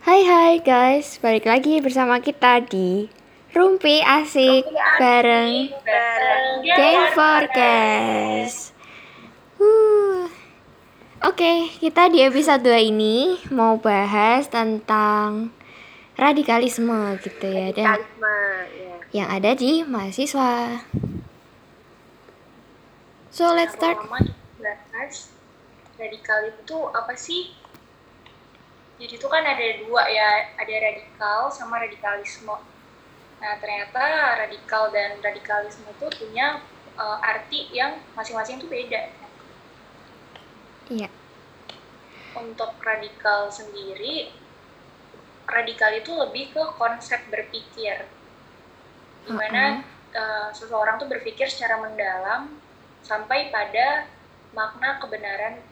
Hai hai guys, balik lagi bersama kita di Rumpi Asik bareng Game Forecast. Uh. Oke, kita di episode 2 ini mau bahas tentang radikalisme gitu ya dan Radikalisme, ya. yang ada di mahasiswa. So let's start. Lama dibahas radikal itu apa sih? Jadi itu kan ada dua ya, ada radikal sama radikalisme. Nah ternyata radikal dan radikalisme itu punya uh, arti yang masing-masing itu beda. Iya. Untuk radikal sendiri, radikal itu lebih ke konsep berpikir, di mana uh, seseorang tuh berpikir secara mendalam sampai pada makna kebenaran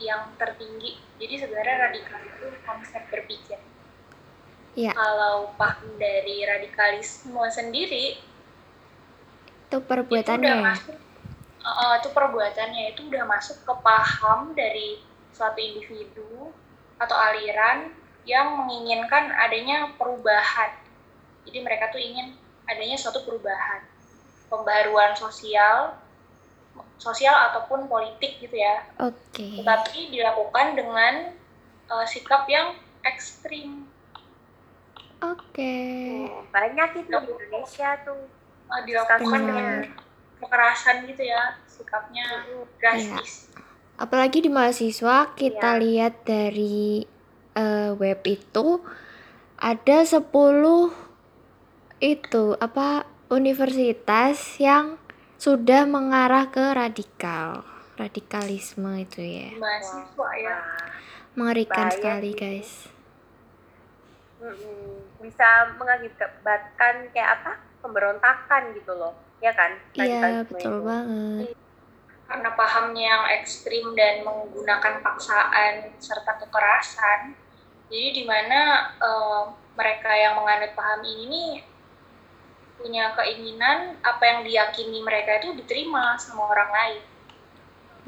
yang tertinggi. Jadi sebenarnya radikal itu konsep berpikir. Iya. Kalau paham dari radikalisme sendiri Itu itu udah perbuatannya. masuk uh, itu perbuatannya itu udah masuk ke paham dari suatu individu atau aliran yang menginginkan adanya perubahan. Jadi mereka tuh ingin adanya suatu perubahan, pembaruan sosial, sosial ataupun politik gitu ya. Oke. Tetapi dilakukan dengan uh, sikap yang ekstrim. Oke. Oh, banyak itu di Indonesia tuh. Uh, dilakukan Benar. dengan kekerasan gitu ya, sikapnya drastis. Apalagi di mahasiswa kita Iya. lihat dari eh, web itu ada 10 itu apa universitas yang sudah mengarah ke radikal. Radikalisme itu ya. Mahasiswa ya. Mengerikan Bahaya sekali, guys. mm-mm. Bisa mengakibatkan kayak apa? Pemberontakan gitu loh. Ya kan? Iya, betul itu. banget. Karena pahamnya yang ekstrim dan menggunakan paksaan serta kekerasan, jadi di mana eh, mereka yang menganut paham ini nih punya keinginan apa yang diyakini mereka itu diterima sama orang lain.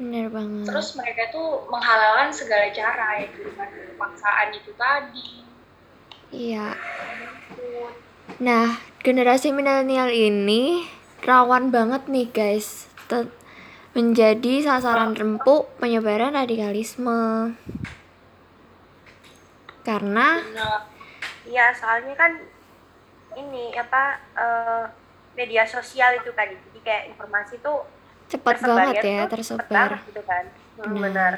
Bener banget. Terus mereka tuh menghalalkan segala cara ya dengan paksaan itu tadi. Iya. Itu Nah, generasi milenial ini rawan banget nih guys menjadi sasaran rempuk penyebaran radikalisme. Karena benar. Iya, soalnya kan ini apa eh, media sosial itu kan. Jadi kayak informasi tuh cepat banget ya cepet tersebar. banget gitu kan. Hmm, Benar. benar.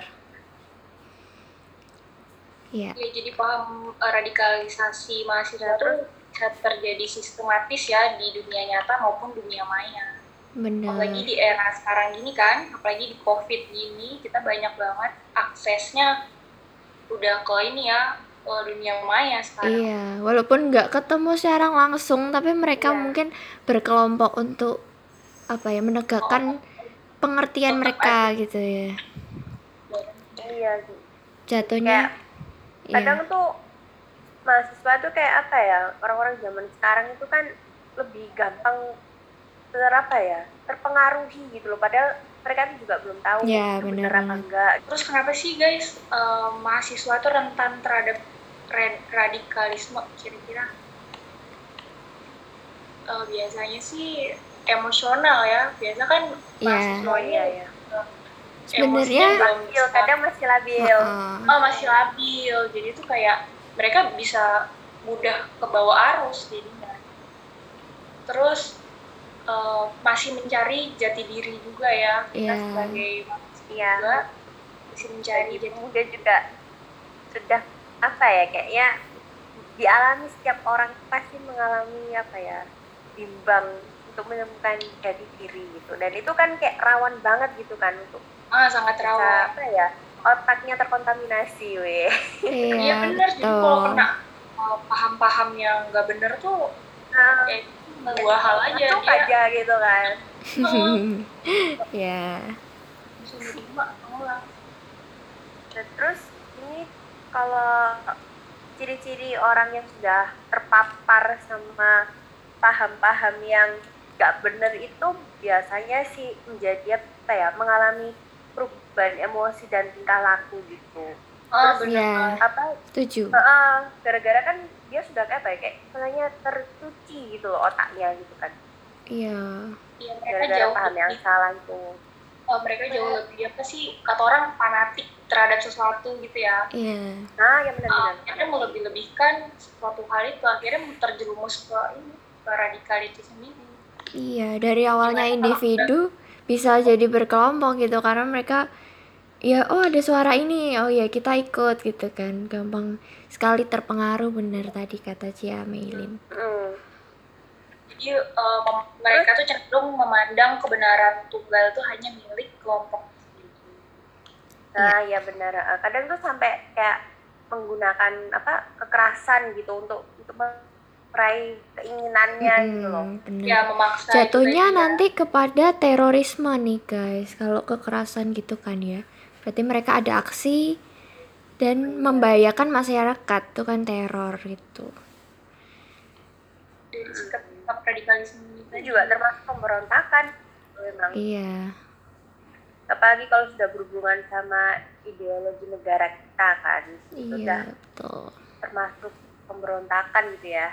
Iya, Ya, jadi paham eh, radikalisasi mahasiswa itu bisa terjadi sistematis ya di dunia nyata maupun dunia maya. Apalagi benar. di era sekarang gini kan, apalagi di COVID gini, kita banyak banget aksesnya udah ke ini ya, ke dunia maya sekarang. Iya, walaupun nggak ketemu secara langsung, tapi mereka Iya. mungkin berkelompok untuk apa ya menegakkan pengertian Tetap mereka gitu ya. Iya sih. Jatuhnya, ya. kadang tuh mahasiswa tuh kayak apa ya orang-orang zaman sekarang itu kan lebih gampang ter apa ya terpengaruhi gitu loh padahal mereka tuh juga belum tahu Ya, bener bener apa enggak Terus kenapa sih guys eh, mahasiswa tuh rentan terhadap radikalisme kira-kira? Eh, biasanya sih emosional ya. Biasa kan Iya. mahasiswa iya ya Sebenarnya- labil kadang masih labil Heeh. oh, masih labil. Jadi itu kayak mereka bisa mudah ke bawah arus jadinya. Terus eh, masih mencari jati diri juga ya. Kita Iya. sebagai mahasiswa Iya. juga masih mencari jadi jati muda juga sudah apa ya kayaknya dialami setiap orang pasti mengalami apa ya bimbang untuk menemukan jati diri gitu. Dan itu kan kayak rawan banget gitu kan untuk ah sangat bisa rawan. apa ya otaknya terkontaminasi weh. Iya Iya, benar. Jadi kalau kena uh, paham-paham yang nggak bener tuh nah, ya itu dua hal aja dia aja gitu kan. Ya. terus ini kalau ciri-ciri orang yang sudah terpapar sama paham-paham yang gak bener itu biasanya sih menjadi apa ya mengalami perubahan emosi dan tingkah laku gitu. Ah, Terus, benar. ya apa setuju. Heeh, gara-gara kan dia sudah kayak apa ya kayak sebenarnya tercuci gitu loh otaknya gitu kan. Iya. Iya, mereka gara-gara jauh paham yang salah itu. Eh, mereka jauh lebih apa sih kata orang fanatik terhadap sesuatu gitu ya. iya nah yang benar-benar akhirnya melebih-lebihkan suatu hal itu akhirnya terjerumus ke ini ke radikal itu sendiri. Iya, dari awalnya Gimana kalau individu bisa jadi berkelompok gitu karena mereka ya oh ada suara ini, oh ya kita ikut gitu kan. Gampang sekali terpengaruh bener tadi kata Cia Meilin. Hmm. Jadi eh, mem- mereka tuh cenderung memandang kebenaran tunggal itu hanya milik kelompok. Nah ya benar Eh, kadang tuh sampai kayak menggunakan apa kekerasan gitu untuk untuk meraih keinginannya gitu loh Mm-mm, bener. Ya memaksa Jatuhnya nanti kepada terorisme nih guys. Kalau kekerasan gitu kan ya. Berarti mereka ada aksi dan membahayakan masyarakat tuh kan teror gitu. dari sikap sikap radikalisme itu itu juga termasuk pemberontakan memang Iya. Apalagi kalau sudah berhubungan sama ideologi negara kita kan itu udah Iya, betul. termasuk pemberontakan gitu ya.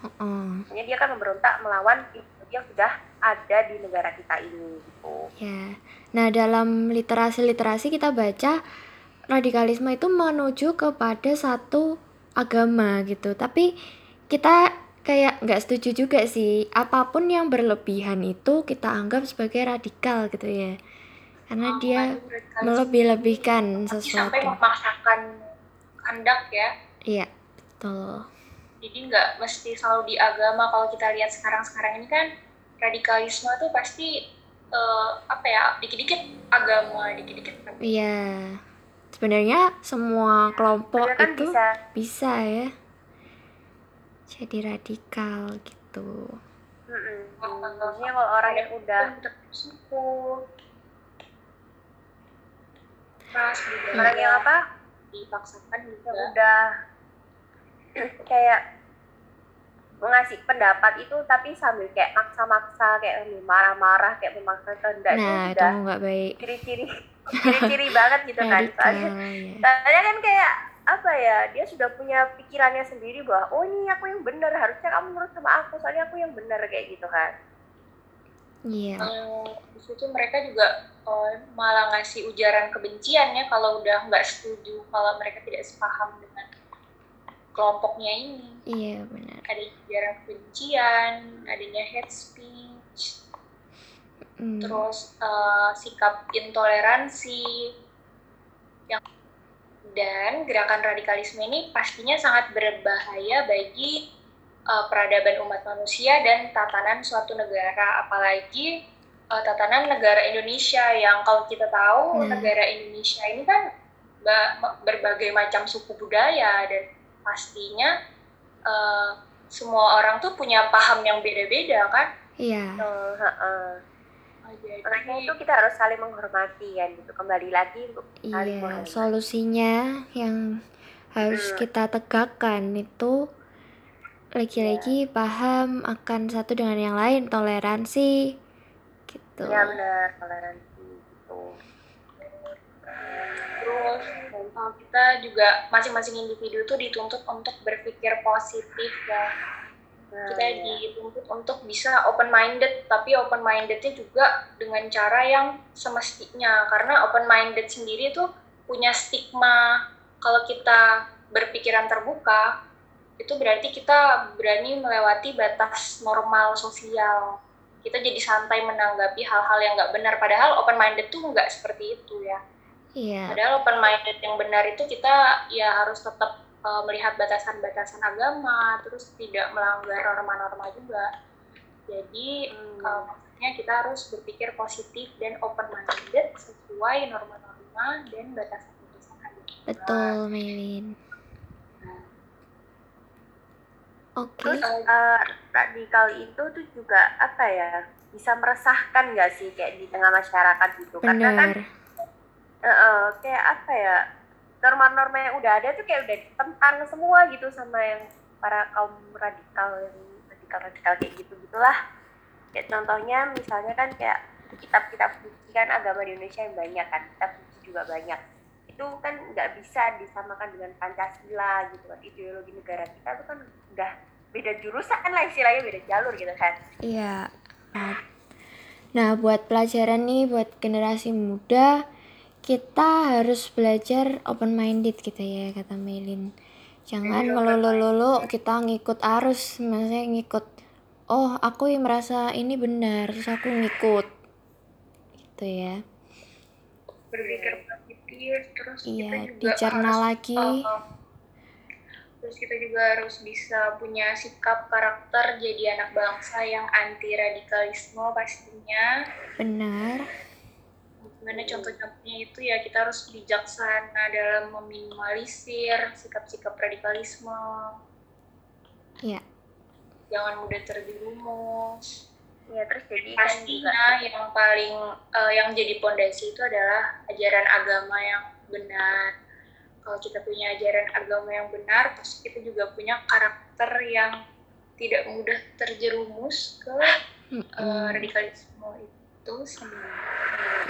Makanya dia kan memberontak melawan ideologi yang sudah ada di negara kita ini gitu Ya. Nah, dalam literasi-literasi kita baca radikalisme itu menuju kepada satu agama gitu. Tapi kita kayak nggak setuju juga sih. Apa pun yang berlebihan itu kita anggap sebagai radikal gitu ya. Karena dia melebih-lebihkan sampai sesuatu. memaksakan kehendak ya Iya, betul. jadi nggak mesti selalu di agama kalau kita lihat sekarang-sekarang ini kan radikalisme tuh pasti eh, apa ya dikit-dikit agama dikit-dikit. Iya. Sebenarnya semua kelompok kan itu bisa bisa ya. Jadi radikal gitu. mm-mm. maksudnya kalau orang yang udah suku ras budaya orang yang apa? Dipaksakan juga. Udah. Kayak mengasih pendapat itu tapi sambil kayak maksa-maksa kayak marah-marah kayak memaksa kehendak Nah, itu udah nggak baik. ciri-ciri ciri-ciri banget gitu kan. Soalnya ya. soalnya kan kayak apa ya dia sudah punya pikirannya sendiri bahwa oh ini aku yang benar harusnya kamu nurut sama aku soalnya aku yang benar kayak gitu kan Iya. Eh, di situ mereka juga eh, malah ngasih ujaran kebencian ya kalau udah nggak setuju kalau mereka tidak sepaham dengan kelompoknya ini Iya, benar. ada ujaran kebencian adanya hate speech Hmm. terus eh, sikap intoleransi yang dan gerakan radikalisme ini pastinya sangat berbahaya bagi eh, peradaban umat manusia dan tatanan suatu negara apalagi eh, tatanan negara Indonesia yang kalau kita tahu Nah. negara Indonesia ini kan ba- berbagai macam suku budaya dan pastinya eh, semua orang tuh punya paham yang beda-beda kan Iya. Eh, heeh. jadi makanya itu kita harus saling menghormati kan gitu kembali lagi untuk saling Iya, menghormati solusinya yang harus Hmm. kita tegakkan itu lagi-lagi paham akan satu dengan yang lain, toleransi gitu. ya benar toleransi gitu Terus uh, kita juga masing-masing individu tuh dituntut untuk berpikir positif ya. Nah, Kita iya. dituntut untuk bisa open minded, tapi open mindednya juga dengan cara yang semestinya. Karena open minded sendiri tuh punya stigma kalau kita berpikiran terbuka itu berarti kita berani melewati batas normal sosial. Kita jadi santai menanggapi hal-hal yang nggak benar. Padahal open minded tuh nggak seperti itu ya. Iya, Padahal open minded yang benar itu kita ya harus tetap uh, melihat batasan-batasan agama, terus tidak melanggar norma-norma juga. Jadi Hmm. uh, maksudnya kita harus berpikir positif dan open minded sesuai norma-norma dan batasan-batasan agama. betul, Melin. Oke. terus eh, radikal itu tuh juga apa ya bisa meresahkan nggak sih kayak di tengah masyarakat gitu? Karena kan eh, eh, kayak apa ya norma-norma yang udah ada tuh kayak udah ditentang semua gitu sama yang para kaum radikal yang radikal-radikal kayak gitu gitulah kayak contohnya misalnya kan kayak kitab-kitab suci kan agama di Indonesia yang banyak kan kitab suci juga banyak itu kan nggak bisa disamakan dengan Pancasila gitu kan ideologi negara kita itu kan udah beda jurusan lah istilahnya beda jalur gitu kan Iya. Nah, buat pelajaran nih buat generasi muda, kita harus belajar open minded gitu ya kata Melin. Jangan Iya, melulu-lulu kita ngikut arus, maksudnya ngikut oh, aku yang merasa ini benar, terus aku ngikut. Gitu ya. berpikir positif terus Iya, kita juga dicerna harus, lagi. uh, terus kita juga harus bisa punya sikap karakter jadi anak bangsa yang anti radikalisme pastinya Benar. gimana contoh-contohnya itu ya kita harus bijaksana dalam meminimalisir sikap-sikap radikalisme Iya. jangan mudah terjerumus ya terus jadi kan juga pastinya yang paling eh, yang jadi pondasi itu adalah ajaran agama yang benar kalau kita punya ajaran agama yang benar pasti kita juga punya karakter yang tidak mudah terjerumus ke eh, Mm-mm. radikalisme itu sendiri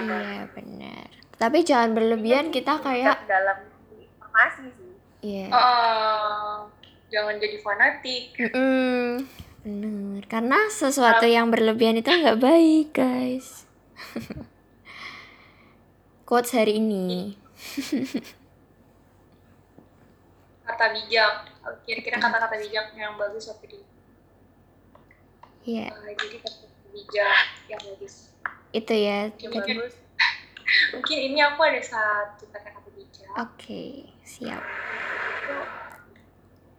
Iya, benar. Tapi jangan berlebihan kita kayak dalam informasi sih iya. Eh, jangan jadi fanatik Mm-mm. Bener, karena sesuatu yang berlebihan itu nggak baik, guys. Quotes hari ini. kata bijak kira-kira kata-kata bijak yang bagus apa di Iya, Eh, jadi kata bijak yang bagus itu ya. yang Tadi- bagus mungkin ini aku ada satu kata-kata bijak Oke, siap. itu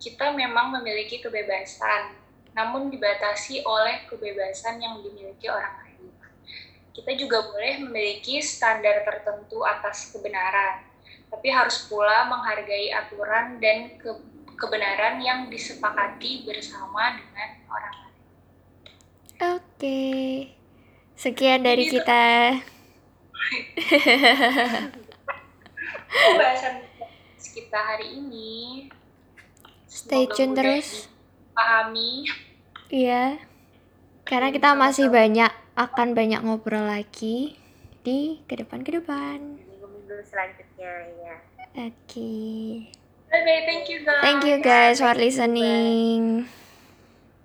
kita memang memiliki kebebasan, namun dibatasi oleh kebebasan yang dimiliki orang lain. Kita juga boleh memiliki standar tertentu atas kebenaran, tapi harus pula menghargai aturan dan ke- kebenaran yang disepakati bersama dengan orang lain. Oke. Sekian dari Jadi kita. Pembahasan kita hari ini. Stay tune terus. Dipahami. Iya. Karena kita masih banyak akan banyak ngobrol lagi di ke depan ke depan. minggu-minggu selanjutnya ya Oke. Bye bye, thank you guys. Thank you guys for listening.